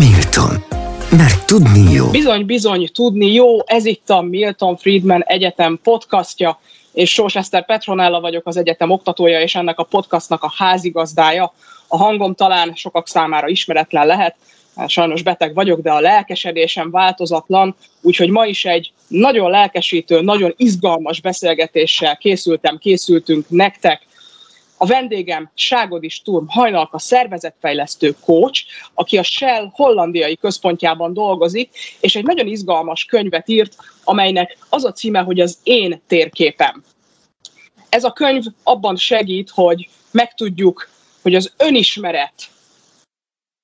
Milton. Mert tudni jó. Bizony, bizony, tudni jó. Ez itt a Milton Friedman Egyetem podcastja, és Sós Eszter Petronella vagyok, az egyetem oktatója, és ennek a podcastnak a házigazdája. A hangom talán sokak számára ismeretlen lehet, sajnos beteg vagyok, de a lelkesedésem változatlan, úgyhogy ma is egy nagyon lelkesítő, nagyon izgalmas beszélgetéssel készültem, készültünk nektek, a vendégem Ságodi Sturm Hajnalka szervezetfejlesztő coach, aki a Shell hollandiai központjában dolgozik, és egy nagyon izgalmas könyvet írt, amelynek az a címe, hogy az én térképem. Ez a könyv abban segít, hogy megtudjuk, hogy az önismeret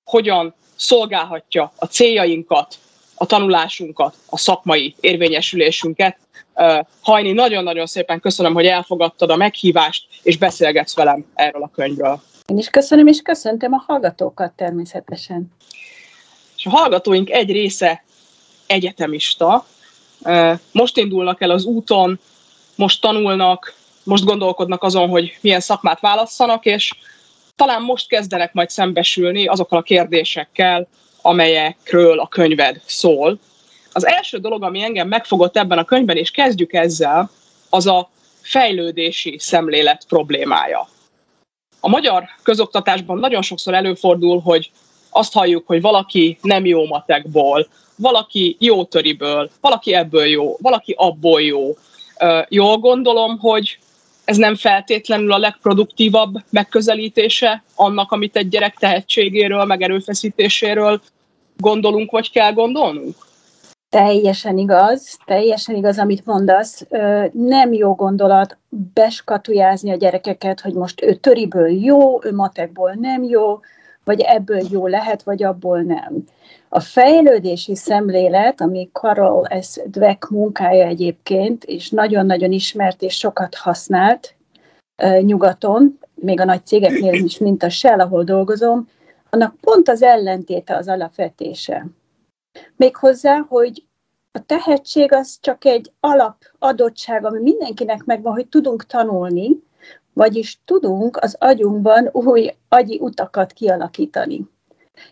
hogyan szolgálhatja a céljainkat, a tanulásunkat, a szakmai érvényesülésünket. Hajni, nagyon-nagyon szépen köszönöm, hogy elfogadtad a meghívást, és beszélgetsz velem erről a könyvről. Én is köszönöm, és köszöntöm a hallgatókat természetesen. És a hallgatóink egy része egyetemista. Most indulnak el az úton, most tanulnak, most gondolkodnak azon, hogy milyen szakmát válasszanak, és talán most kezdenek majd szembesülni azokkal a kérdésekkel, amelyekről a könyved szól. Az első dolog, ami engem megfogott ebben a könyvben, és kezdjük ezzel, az a fejlődési szemlélet problémája. A magyar közoktatásban nagyon sokszor előfordul, hogy azt halljuk, hogy valaki nem jó matekból, valaki jó töriből, valaki ebből jó, valaki abból jó. Jól gondolom, hogy ez nem feltétlenül a legproduktívabb megközelítése annak, amit egy gyerek tehetségéről, meg erőfeszítéséről gondolunk, vagy kell gondolnunk? Teljesen igaz, teljesen igaz, amit mondasz. Nem jó gondolat beskatujázni a gyerekeket, hogy most ő töriből jó, ő matekból nem jó, vagy ebből jó lehet, vagy abból nem. A fejlődési szemlélet, ami Karol S. Dweck munkája egyébként, és nagyon-nagyon ismert és sokat használt nyugaton, még a nagy cégeknél is, mint a Shell, ahol dolgozom, annak pont az ellentéte az alapvetése. Méghozzá, hogy a tehetség az csak egy alap adottság, ami mindenkinek megvan, hogy tudunk tanulni, vagyis tudunk az agyunkban új agyi utakat kialakítani.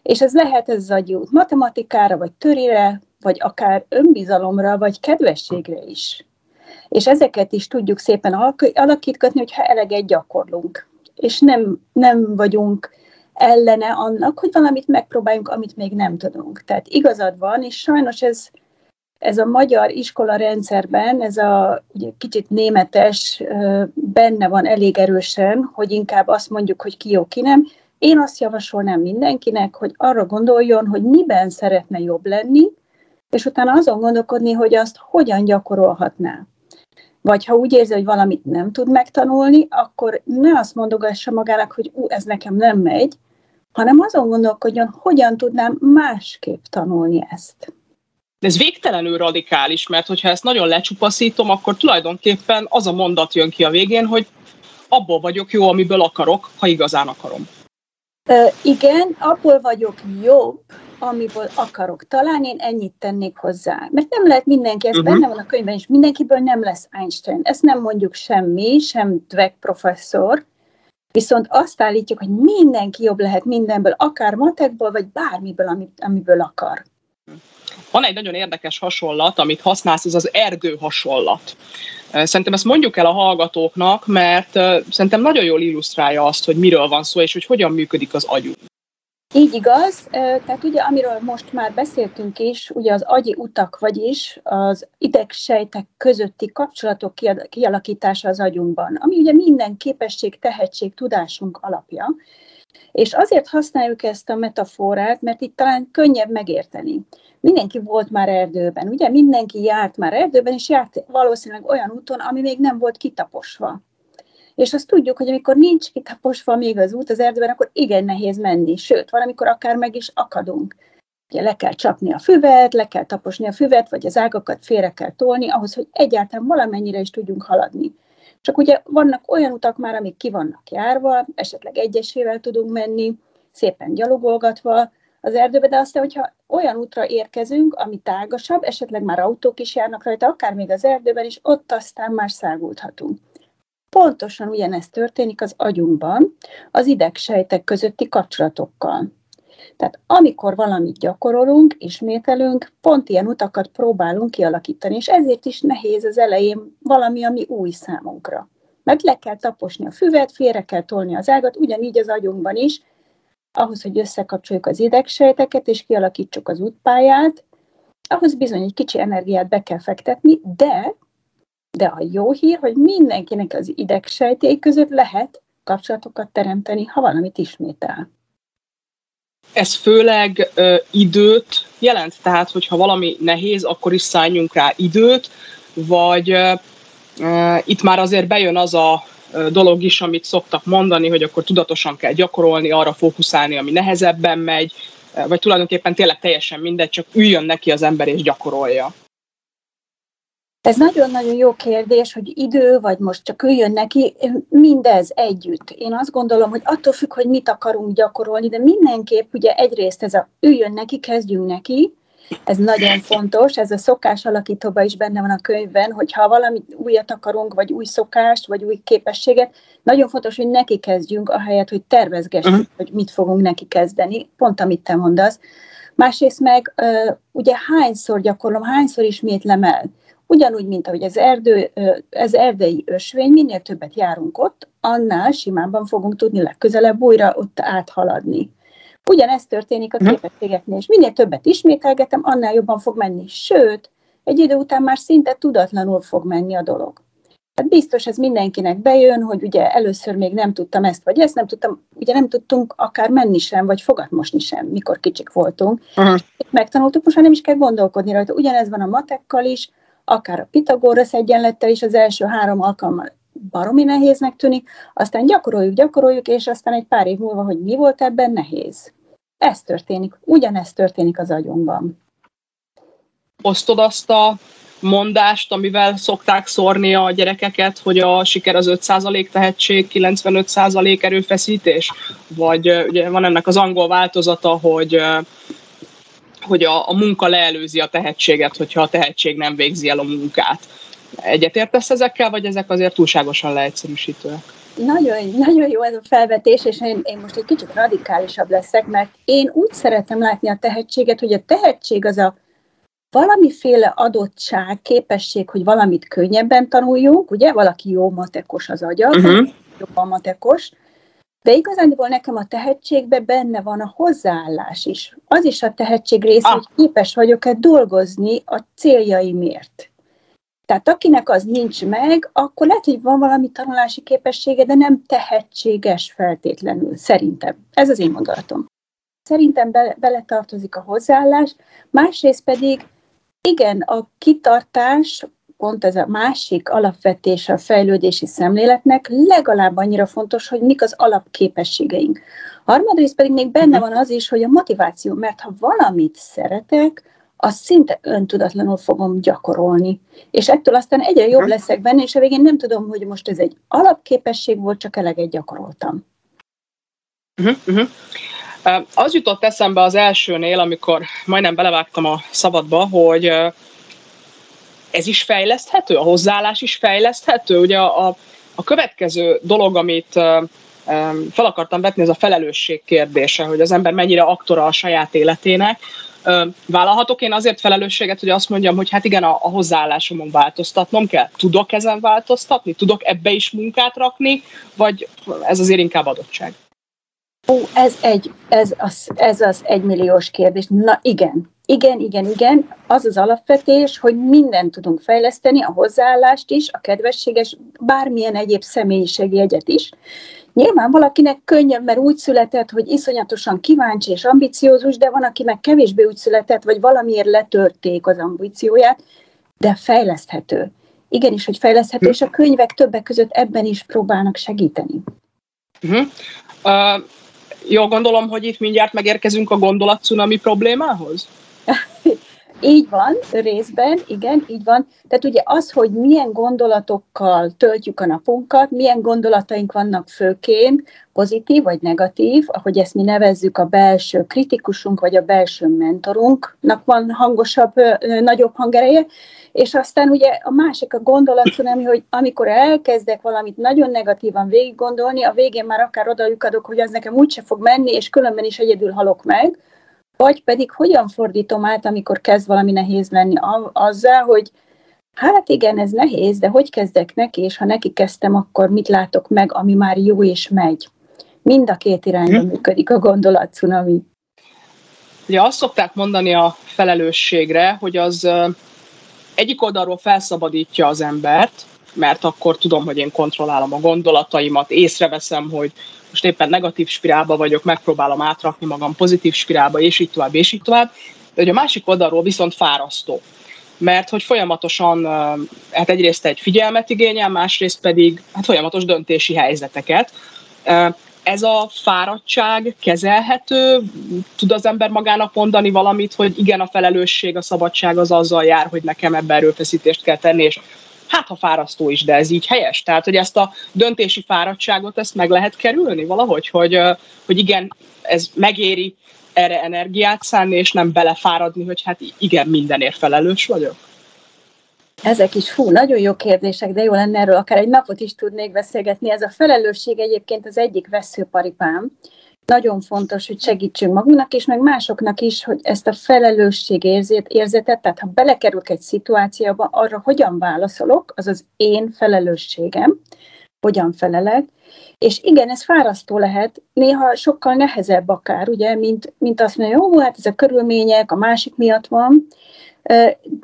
És ez lehet ez az agyi út matematikára, vagy törire, vagy akár önbizalomra, vagy kedvességre is. És ezeket is tudjuk szépen alakítani, hogyha eleget gyakorlunk. És nem, nem vagyunk ellene annak, hogy valamit megpróbáljunk, amit még nem tudunk. Tehát igazad van, és sajnos ez, ez a magyar iskola rendszerben, ez a ugye, kicsit németes, benne van elég erősen, hogy inkább azt mondjuk, hogy ki jó, ki nem. Én azt javasolnám mindenkinek, hogy arra gondoljon, hogy miben szeretne jobb lenni, és utána azon gondolkodni, hogy azt hogyan gyakorolhatná. Vagy ha úgy érzi, hogy valamit nem tud megtanulni, akkor ne azt mondogassa magának, hogy ú, ez nekem nem megy, hanem azon gondolkodjon, hogyan tudnám másképp tanulni ezt. De ez végtelenül radikális, mert hogyha ezt nagyon lecsupaszítom, akkor tulajdonképpen az a mondat jön ki a végén, hogy abból vagyok jó, amiből akarok, ha igazán akarom. Ö, igen, abból vagyok jobb, amiből akarok. Talán én ennyit tennék hozzá. Mert nem lehet mindenki, ez uh-huh. benne van a könyvben is, mindenkiből nem lesz Einstein. Ezt nem mondjuk semmi, sem Dweck professzor, Viszont azt állítjuk, hogy mindenki jobb lehet mindenből, akár matekból, vagy bármiből, amit, amiből akar. Van egy nagyon érdekes hasonlat, amit használsz, ez az erdő hasonlat. Szerintem ezt mondjuk el a hallgatóknak, mert szerintem nagyon jól illusztrálja azt, hogy miről van szó, és hogy hogyan működik az agyunk. Így igaz, tehát ugye amiről most már beszéltünk is, ugye az agyi utak, vagyis az idegsejtek közötti kapcsolatok kialakítása az agyunkban, ami ugye minden képesség, tehetség, tudásunk alapja. És azért használjuk ezt a metaforát, mert itt talán könnyebb megérteni. Mindenki volt már erdőben, ugye? Mindenki járt már erdőben, és járt valószínűleg olyan úton, ami még nem volt kitaposva. És azt tudjuk, hogy amikor nincs kitaposva még az út az erdőben, akkor igen nehéz menni, sőt, valamikor akár meg is akadunk. Ugye le kell csapni a füvet, le kell taposni a füvet, vagy az ágakat félre kell tolni, ahhoz, hogy egyáltalán valamennyire is tudjunk haladni. Csak ugye vannak olyan utak már, amik ki vannak járva, esetleg egyesével tudunk menni, szépen gyalogolgatva az erdőbe, de aztán, hogyha olyan útra érkezünk, ami tágasabb, esetleg már autók is járnak rajta, akár még az erdőben is, ott aztán már szágulhatunk. Pontosan ugyanezt történik az agyunkban, az idegsejtek közötti kapcsolatokkal. Tehát amikor valamit gyakorolunk, ismételünk, pont ilyen utakat próbálunk kialakítani, és ezért is nehéz az elején valami, ami új számunkra. Mert le kell taposni a füvet, félre kell tolni az ágat, ugyanígy az agyunkban is, ahhoz, hogy összekapcsoljuk az idegsejteket, és kialakítsuk az útpályát, ahhoz bizony egy kicsi energiát be kell fektetni, de, de a jó hír, hogy mindenkinek az idegsejtjei között lehet kapcsolatokat teremteni, ha valamit ismétel. Ez főleg ö, időt jelent, tehát hogyha valami nehéz, akkor is szálljunk rá időt, vagy ö, ö, itt már azért bejön az a dolog is, amit szoktak mondani, hogy akkor tudatosan kell gyakorolni, arra fókuszálni, ami nehezebben megy, vagy tulajdonképpen tényleg teljesen mindegy, csak üljön neki az ember és gyakorolja. Ez nagyon-nagyon jó kérdés, hogy idő, vagy most csak üljön neki, mindez együtt. Én azt gondolom, hogy attól függ, hogy mit akarunk gyakorolni, de mindenképp ugye egyrészt ez a üljön neki, kezdjünk neki, ez nagyon fontos, ez a szokás alakítóban is benne van a könyvben, hogy ha valami újat akarunk, vagy új szokást, vagy új képességet, nagyon fontos, hogy neki kezdjünk, ahelyett, hogy tervezgessük, uh-huh. hogy mit fogunk neki kezdeni, pont amit te mondasz. Másrészt meg ugye hányszor gyakorlom, hányszor ismétlem el. Ugyanúgy, mint ahogy az erdő, ez erdei ösvény, minél többet járunk ott, annál simánban fogunk tudni legközelebb újra ott áthaladni. Ugyanezt történik a mhm. képességeknél, és minél többet ismételgetem, annál jobban fog menni. Sőt, egy idő után már szinte tudatlanul fog menni a dolog. Hát biztos ez mindenkinek bejön, hogy ugye először még nem tudtam ezt vagy ezt, nem tudtam, ugye nem tudtunk akár menni sem, vagy fogatmosni sem, mikor kicsik voltunk. Uh-huh. Megtanultuk, most már nem is kell gondolkodni rajta. Ugyanez van a matekkal is, akár a Pitagorasz egyenlettel is az első három alkalommal baromi nehéznek tűnik, aztán gyakoroljuk, gyakoroljuk, és aztán egy pár év múlva, hogy mi volt ebben nehéz. Ez történik, ugyanezt történik az agyunkban. Osztod azt a mondást, amivel szokták szórni a gyerekeket, hogy a siker az 5% tehetség, 95% erőfeszítés? Vagy ugye van ennek az angol változata, hogy hogy a, a munka leelőzi a tehetséget, hogyha a tehetség nem végzi el a munkát. Egyetértesz ezekkel, vagy ezek azért túlságosan leegyszerűsítőek? Nagyon, nagyon jó ez a felvetés, és én, én most egy kicsit radikálisabb leszek, mert én úgy szeretem látni a tehetséget, hogy a tehetség az a valamiféle adottság, képesség, hogy valamit könnyebben tanuljunk, ugye, valaki jó matekos az agya, uh-huh. jobban matekos, de igazából nekem a tehetségben benne van a hozzáállás is. Az is a tehetség része, ah. hogy képes vagyok-e dolgozni a céljaimért. Tehát akinek az nincs meg, akkor lehet, hogy van valami tanulási képessége, de nem tehetséges feltétlenül, szerintem. Ez az én gondolatom. Szerintem bele, beletartozik a hozzáállás, másrészt pedig igen, a kitartás, pont ez a másik alapvetés a fejlődési szemléletnek, legalább annyira fontos, hogy mik az alapképességeink. Harmadrészt pedig még benne van az is, hogy a motiváció, mert ha valamit szeretek, azt szinte öntudatlanul fogom gyakorolni. És ettől aztán egyre jobb leszek benne, és a végén nem tudom, hogy most ez egy alapképesség volt, csak eleget gyakoroltam. Uh-huh, uh-huh. Az jutott eszembe az elsőnél, amikor majdnem belevágtam a szabadba, hogy ez is fejleszthető, a hozzáállás is fejleszthető. Ugye a, a, a következő dolog, amit fel akartam vetni, ez a felelősség kérdése, hogy az ember mennyire aktora a saját életének. Vállalhatok én azért felelősséget, hogy azt mondjam, hogy hát igen, a, a hozzáállásomon változtatnom kell. Tudok ezen változtatni? Tudok ebbe is munkát rakni? Vagy ez azért inkább adottság? Ó, ez, egy, ez, az, ez az egymilliós kérdés. Na igen, igen, igen, igen. Az az alapvetés, hogy mindent tudunk fejleszteni, a hozzáállást is, a kedvességes, bármilyen egyéb személyiségi egyet is. Nyilván valakinek könnyebb, mert úgy született, hogy iszonyatosan kíváncsi és ambiciózus, de van, akinek kevésbé úgy született, vagy valamiért letörték az ambícióját, de fejleszthető. Igenis, hogy fejleszthető, és a könyvek többek között ebben is próbálnak segíteni. Uh-huh. Uh, jól gondolom, hogy itt mindjárt megérkezünk a gondolatcunami problémához? Így van, részben, igen, így van. Tehát ugye az, hogy milyen gondolatokkal töltjük a napunkat, milyen gondolataink vannak főként, pozitív vagy negatív, ahogy ezt mi nevezzük a belső kritikusunk vagy a belső mentorunknak van hangosabb, nagyobb hangereje, és aztán ugye a másik a gondolat, ami, hogy amikor elkezdek valamit nagyon negatívan végig gondolni, a végén már akár oda hogy az nekem úgyse fog menni, és különben is egyedül halok meg, Vagy pedig hogyan fordítom át, amikor kezd valami nehéz lenni azzal, hogy hát igen, ez nehéz, de hogy kezdek neki, és ha neki kezdtem, akkor mit látok meg, ami már jó és megy. Mind a két irányba hm. működik a gondolat cunami. Ugye azt szokták mondani a felelősségre, hogy az egyik oldalról felszabadítja az embert, mert akkor tudom, hogy én kontrollálom a gondolataimat, észreveszem, hogy most éppen negatív spirálba vagyok, megpróbálom átrakni magam pozitív spirálba, és így tovább, és így tovább. De hogy a másik oldalról viszont fárasztó. Mert hogy folyamatosan, hát egyrészt egy figyelmet igényel, másrészt pedig hát folyamatos döntési helyzeteket. Ez a fáradtság kezelhető? Tud az ember magának mondani valamit, hogy igen, a felelősség, a szabadság az azzal jár, hogy nekem ebben erőfeszítést kell tenni, és hát ha fárasztó is, de ez így helyes. Tehát, hogy ezt a döntési fáradtságot, ezt meg lehet kerülni valahogy, hogy, hogy igen, ez megéri erre energiát szánni, és nem belefáradni, hogy hát igen, mindenért felelős vagyok. Ezek is, fú, nagyon jó kérdések, de jó lenne erről akár egy napot is tudnék beszélgetni. Ez a felelősség egyébként az egyik veszőparipám, nagyon fontos, hogy segítsünk magunknak és meg másoknak is, hogy ezt a felelősség érzetet, tehát ha belekerülök egy szituációba, arra hogyan válaszolok, az az én felelősségem, hogyan felelek, és igen, ez fárasztó lehet, néha sokkal nehezebb akár, ugye, mint, mint azt mondja, jó, hát ez a körülmények, a másik miatt van,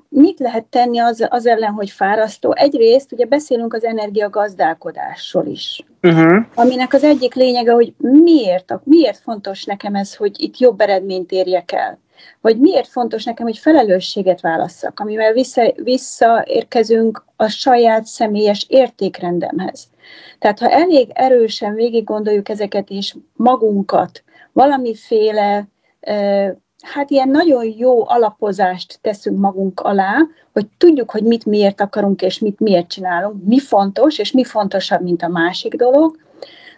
Mit lehet tenni az, az ellen, hogy fárasztó? Egyrészt ugye beszélünk az energiagazdálkodásról is, uh-huh. aminek az egyik lényege, hogy miért, miért fontos nekem ez, hogy itt jobb eredményt érjek el. Vagy miért fontos nekem, hogy felelősséget válasszak, amivel vissza, visszaérkezünk a saját személyes értékrendemhez. Tehát ha elég erősen végig gondoljuk ezeket, és magunkat valamiféle hát ilyen nagyon jó alapozást teszünk magunk alá, hogy tudjuk, hogy mit miért akarunk, és mit miért csinálunk, mi fontos, és mi fontosabb, mint a másik dolog,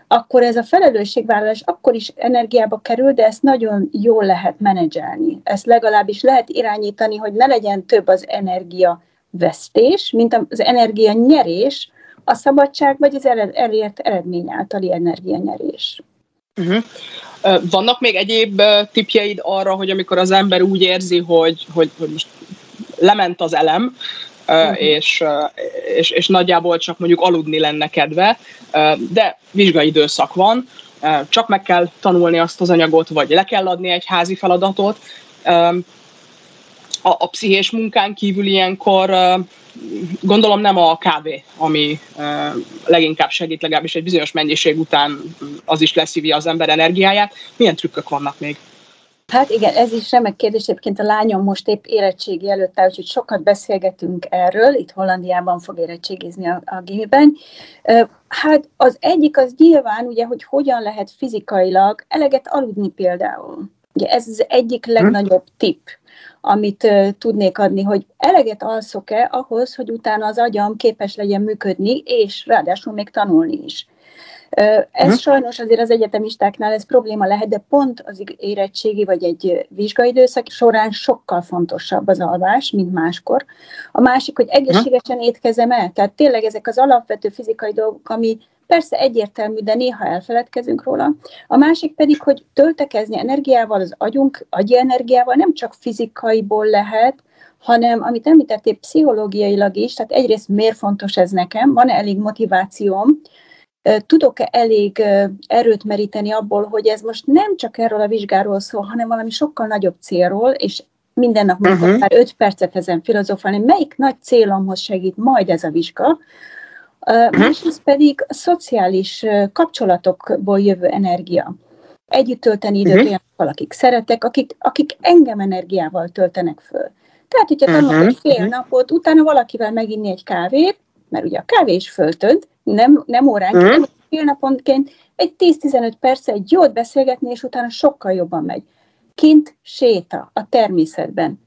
akkor ez a felelősségvállalás akkor is energiába kerül, de ezt nagyon jól lehet menedzselni. Ezt legalábbis lehet irányítani, hogy ne legyen több az energia vesztés, mint az energia nyerés, a szabadság vagy az elért eredmény általi energianyerés. Uh-huh. Vannak még egyéb tipjeid arra, hogy amikor az ember úgy érzi, hogy, hogy, hogy most lement az elem, uh-huh. és, és, és nagyjából csak mondjuk aludni lenne kedve, de vizsgai időszak van, csak meg kell tanulni azt az anyagot, vagy le kell adni egy házi feladatot. A, a pszichés munkán kívül ilyenkor gondolom nem a kávé, ami leginkább segít, legalábbis egy bizonyos mennyiség után az is leszívja az ember energiáját. Milyen trükkök vannak még? Hát igen, ez is remek kérdés. Egyébként a lányom most épp érettségi előtt áll, úgyhogy sokat beszélgetünk erről. Itt Hollandiában fog érettségizni a, a gimiben. Hát az egyik az nyilván, ugye, hogy hogyan lehet fizikailag eleget aludni például. Ugye ez az egyik hm? legnagyobb tipp amit tudnék adni, hogy eleget alszok-e ahhoz, hogy utána az agyam képes legyen működni, és ráadásul még tanulni is. Ez uh-huh. sajnos azért az egyetemistáknál ez probléma lehet, de pont az érettségi vagy egy vizsgaidőszak során sokkal fontosabb az alvás, mint máskor. A másik, hogy egészségesen étkezem el, tehát tényleg ezek az alapvető fizikai dolgok, ami persze egyértelmű, de néha elfeledkezünk róla. A másik pedig, hogy töltekezni energiával, az agyunk, agyi energiával nem csak fizikaiból lehet, hanem, amit említettél, pszichológiailag is, tehát egyrészt miért fontos ez nekem, van-e elég motivációm, tudok-e elég erőt meríteni abból, hogy ez most nem csak erről a vizsgáról szól, hanem valami sokkal nagyobb célról, és minden nap uh-huh. már öt percet ezen filozofálni, melyik nagy célomhoz segít majd ez a vizsga. Másrészt pedig a szociális kapcsolatokból jövő energia. Együtt tölteni időt uh-huh. olyan valakik szeretek, akik, akik engem energiával töltenek föl. Tehát, hogyha tanulok uh-huh. egy fél napot, utána valakivel meginni egy kávét, mert ugye a kávé is föltönt, nem, nem óránként, uh-huh. fél naponként, egy 10-15 perc egy jót beszélgetni, és utána sokkal jobban megy. Kint séta a természetben.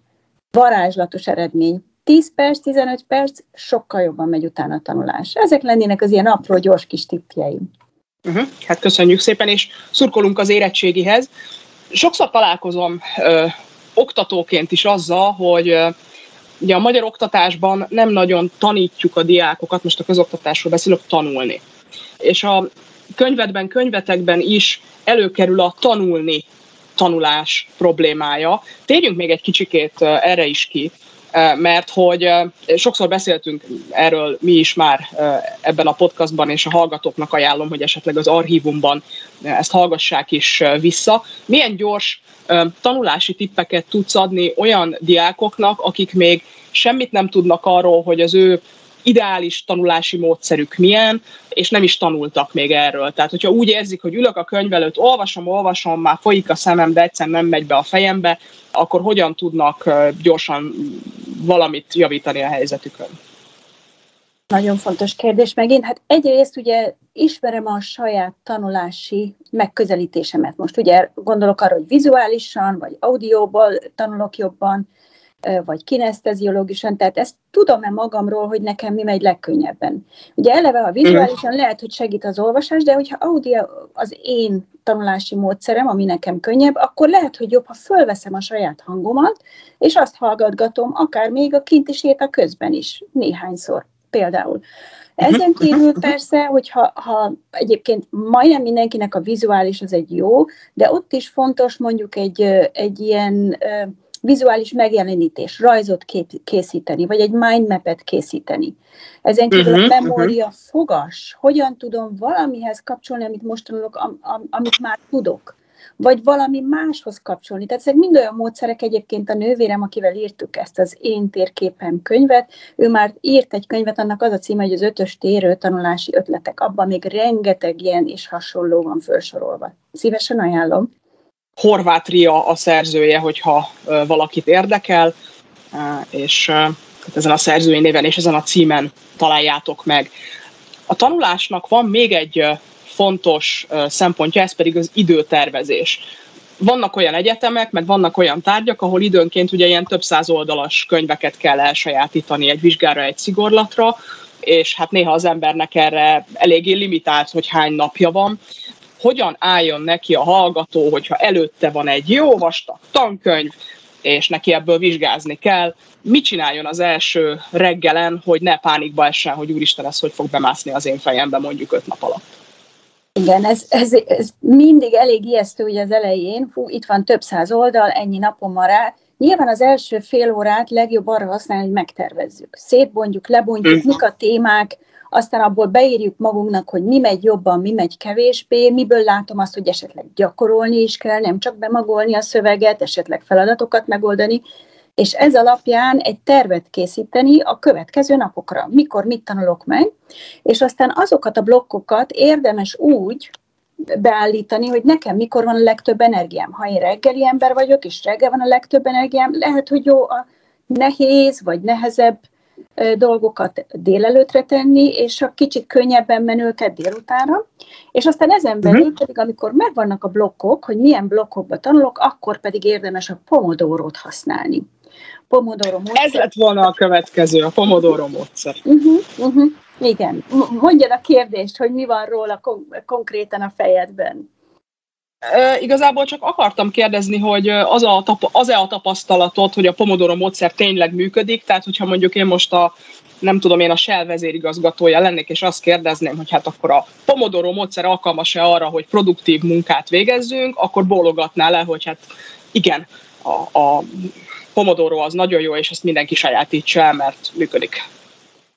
Varázslatos eredmény. 10 perc, 15 perc, sokkal jobban megy utána a tanulás. Ezek lennének az ilyen apró, gyors kis tippjeim. Uh-huh. Hát köszönjük szépen, és szurkolunk az érettségihez. Sokszor találkozom ö, oktatóként is azzal, hogy ö, ugye a magyar oktatásban nem nagyon tanítjuk a diákokat, most a közoktatásról beszélök, tanulni. És a könyvedben, könyvetekben is előkerül a tanulni tanulás problémája. Térjünk még egy kicsikét erre is ki, mert hogy sokszor beszéltünk erről mi is már ebben a podcastban, és a hallgatóknak ajánlom, hogy esetleg az archívumban ezt hallgassák is vissza. Milyen gyors tanulási tippeket tudsz adni olyan diákoknak, akik még semmit nem tudnak arról, hogy az ő ideális tanulási módszerük milyen, és nem is tanultak még erről. Tehát, hogyha úgy érzik, hogy ülök a könyv előtt, olvasom, olvasom, már folyik a szemem, de egyszerűen nem megy be a fejembe, akkor hogyan tudnak gyorsan valamit javítani a helyzetükön? Nagyon fontos kérdés megint. Hát egyrészt ugye ismerem a saját tanulási megközelítésemet. Most ugye gondolok arra, hogy vizuálisan, vagy audióból tanulok jobban, vagy kineszteziológisan, tehát ezt tudom-e magamról, hogy nekem mi megy legkönnyebben. Ugye eleve, ha vizuálisan mm. lehet, hogy segít az olvasás, de hogyha audio az én tanulási módszerem, ami nekem könnyebb, akkor lehet, hogy jobb, ha fölveszem a saját hangomat, és azt hallgatgatom, akár még a kinti séta közben is, néhányszor például. Ezen mhm. kívül persze, hogyha ha egyébként majdnem mindenkinek a vizuális az egy jó, de ott is fontos mondjuk egy, egy ilyen vizuális megjelenítés, rajzot kép, készíteni, vagy egy mindmapet készíteni. Ezen kívül uh-huh, a memória uh-huh. fogas, hogyan tudom valamihez kapcsolni, amit most tanulok, am, am, amit már tudok, vagy valami máshoz kapcsolni. Tehát ezek mind olyan módszerek egyébként a nővérem, akivel írtuk ezt az Én térképem könyvet, ő már írt egy könyvet, annak az a címe, hogy az ötös térő tanulási ötletek. Abban még rengeteg ilyen és hasonló van felsorolva. Szívesen ajánlom. Horvátria a szerzője, hogyha valakit érdekel, és ezen a szerzői néven és ezen a címen találjátok meg. A tanulásnak van még egy fontos szempontja, ez pedig az időtervezés. Vannak olyan egyetemek, meg vannak olyan tárgyak, ahol időnként ugye ilyen több száz oldalas könyveket kell elsajátítani egy vizsgára, egy szigorlatra, és hát néha az embernek erre eléggé limitált, hogy hány napja van hogyan álljon neki a hallgató, hogyha előtte van egy jó vastag tankönyv, és neki ebből vizsgázni kell, mit csináljon az első reggelen, hogy ne pánikba essen, hogy úristen, ez hogy fog bemászni az én fejembe mondjuk öt nap alatt. Igen, ez, ez, ez mindig elég ijesztő ugye az elején, fú, itt van több száz oldal, ennyi napom van rá. Nyilván az első fél órát legjobb arra használni, hogy megtervezzük. Szétbontjuk, lebontjuk, mik a témák, aztán abból beírjuk magunknak, hogy mi megy jobban, mi megy kevésbé, miből látom azt, hogy esetleg gyakorolni is kell, nem csak bemagolni a szöveget, esetleg feladatokat megoldani, és ez alapján egy tervet készíteni a következő napokra, mikor mit tanulok meg, és aztán azokat a blokkokat érdemes úgy beállítani, hogy nekem mikor van a legtöbb energiám. Ha én reggeli ember vagyok, és reggel van a legtöbb energiám, lehet, hogy jó a nehéz vagy nehezebb dolgokat délelőtre tenni, és a kicsit könnyebben menőket délutánra, és aztán ezen belül uh-huh. pedig, amikor megvannak a blokkok, hogy milyen blokkokba tanulok, akkor pedig érdemes a pomodórót használni. Pomodoro módszer. Ez lett volna a következő, a Pomodoro módszer. Uh-huh, uh-huh. Igen. Mondjad a kérdést, hogy mi van róla kon- konkrétan a fejedben. Igazából csak akartam kérdezni, hogy az a, az-e a tapasztalatod, hogy a Pomodoro módszer tényleg működik, tehát hogyha mondjuk én most a nem tudom, én a Shell vezérigazgatója lennék, és azt kérdezném, hogy hát akkor a Pomodoro módszer alkalmas-e arra, hogy produktív munkát végezzünk, akkor bólogatná le, hogy hát igen, a, a Pomodoro az nagyon jó, és ezt mindenki sajátítsa el, mert működik.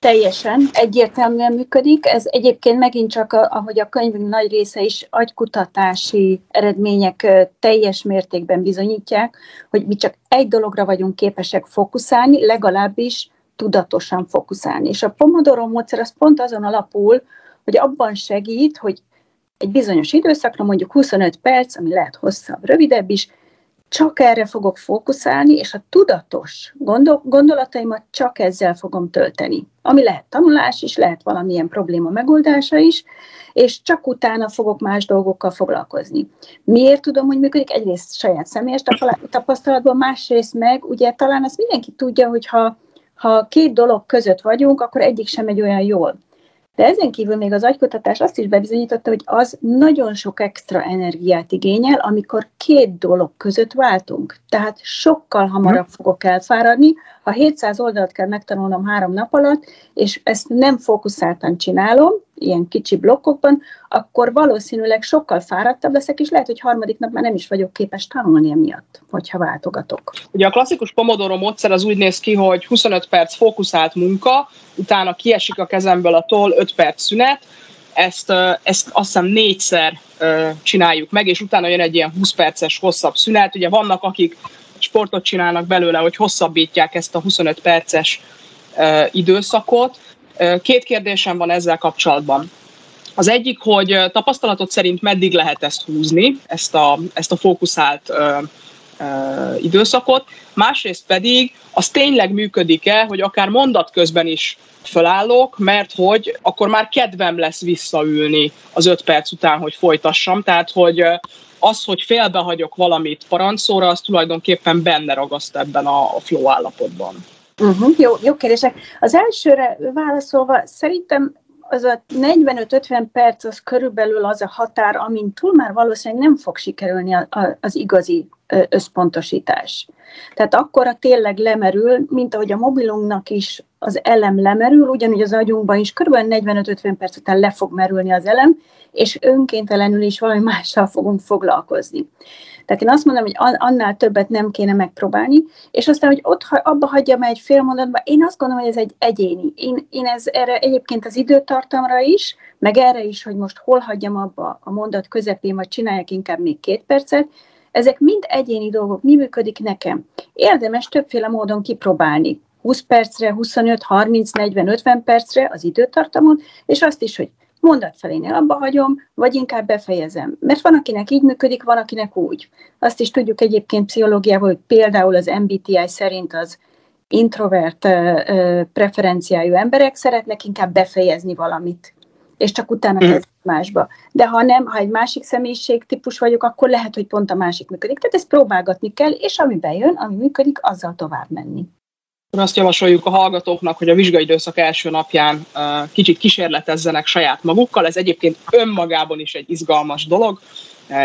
Teljesen, egyértelműen működik. Ez egyébként megint csak, ahogy a könyvünk nagy része is agykutatási eredmények teljes mértékben bizonyítják, hogy mi csak egy dologra vagyunk képesek fókuszálni, legalábbis tudatosan fókuszálni. És a Pomodoro módszer az pont azon alapul, hogy abban segít, hogy egy bizonyos időszakra, mondjuk 25 perc, ami lehet hosszabb, rövidebb is, csak erre fogok fókuszálni, és a tudatos gondol- gondolataimat csak ezzel fogom tölteni. Ami lehet tanulás is, lehet valamilyen probléma megoldása is, és csak utána fogok más dolgokkal foglalkozni. Miért tudom, hogy működik? Egyrészt saját személyes tapasztalatból, másrészt meg, ugye talán azt mindenki tudja, hogy ha, ha két dolog között vagyunk, akkor egyik sem megy olyan jól. De ezen kívül még az agykutatás azt is bebizonyította, hogy az nagyon sok extra energiát igényel, amikor két dolog között váltunk. Tehát sokkal hamarabb hm. fogok elfáradni, ha 700 oldalt kell megtanulnom három nap alatt, és ezt nem fókuszáltan csinálom, ilyen kicsi blokkokban, akkor valószínűleg sokkal fáradtabb leszek, és lehet, hogy harmadik nap már nem is vagyok képes tanulni emiatt, hogyha váltogatok. Ugye a klasszikus Pomodoro módszer az úgy néz ki, hogy 25 perc fókuszált munka, utána kiesik a kezemből a toll, 5 perc szünet, ezt, ezt azt hiszem négyszer csináljuk meg, és utána jön egy ilyen 20 perces hosszabb szünet. Ugye vannak, akik sportot csinálnak belőle, hogy hosszabbítják ezt a 25 perces időszakot. Két kérdésem van ezzel kapcsolatban. Az egyik, hogy tapasztalatot szerint meddig lehet ezt húzni, ezt a, ezt a fókuszált ö, ö, időszakot, másrészt pedig az tényleg működik-e, hogy akár mondat közben is fölállok, mert hogy akkor már kedvem lesz visszaülni az öt perc után, hogy folytassam, tehát hogy az, hogy félbehagyok valamit parancszóra, az tulajdonképpen benne ragaszt ebben a flow állapotban. Uh-huh, jó, jó kérdések. Az elsőre válaszolva, szerintem az a 45-50 perc az körülbelül az a határ, amin túl már valószínűleg nem fog sikerülni a, a, az igazi összpontosítás. Tehát akkora tényleg lemerül, mint ahogy a mobilunknak is az elem lemerül, ugyanúgy az agyunkban is kb. 45-50 perc után le fog merülni az elem, és önkéntelenül is valami mással fogunk foglalkozni. Tehát én azt mondom, hogy annál többet nem kéne megpróbálni, és aztán, hogy ott abba hagyjam egy fél mondatba, én azt gondolom, hogy ez egy egyéni. Én, én ez erre egyébként az időtartamra is, meg erre is, hogy most hol hagyjam abba a mondat közepén, vagy csináljak inkább még két percet, ezek mind egyéni dolgok, mi működik nekem. Érdemes többféle módon kipróbálni. 20 percre, 25, 30, 40, 50 percre az időtartamot, és azt is, hogy mondat felénél abba hagyom, vagy inkább befejezem. Mert van, akinek így működik, van, akinek úgy. Azt is tudjuk egyébként pszichológiával, hogy például az MBTI szerint az introvert preferenciájú emberek szeretnek inkább befejezni valamit, és csak utána mm. kezd másba. De ha nem, ha egy másik személyiség típus vagyok, akkor lehet, hogy pont a másik működik. Tehát ezt próbálgatni kell, és ami bejön, ami működik, azzal tovább menni. Azt javasoljuk a hallgatóknak, hogy a vizsgai időszak első napján kicsit kísérletezzenek saját magukkal. Ez egyébként önmagában is egy izgalmas dolog,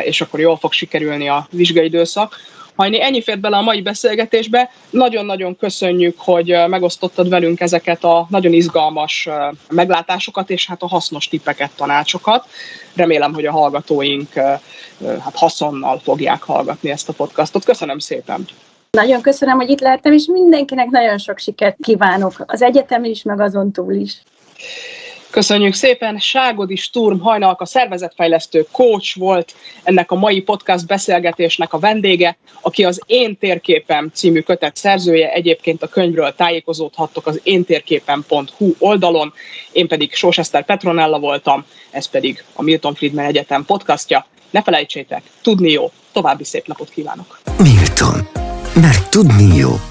és akkor jól fog sikerülni a vizsgai időszak. Hajni, ennyi fért bele a mai beszélgetésbe. Nagyon-nagyon köszönjük, hogy megosztottad velünk ezeket a nagyon izgalmas meglátásokat, és hát a hasznos tippeket, tanácsokat. Remélem, hogy a hallgatóink hát haszonnal fogják hallgatni ezt a podcastot. Köszönöm szépen! Nagyon köszönöm, hogy itt lehettem, és mindenkinek nagyon sok sikert kívánok, az egyetemen is, meg azon túl is. Köszönjük szépen, Ságodi Sturm a szervezetfejlesztő coach volt ennek a mai podcast beszélgetésnek a vendége, aki az Én térképem című kötet szerzője, egyébként a könyvről tájékozódhattok az éntérképen.hu oldalon, én pedig Sós Eszter Petronella voltam, ez pedig a Milton Friedman Egyetem podcastja. Ne felejtsétek, tudni jó, további szép napot kívánok! Milton mert tudni jó.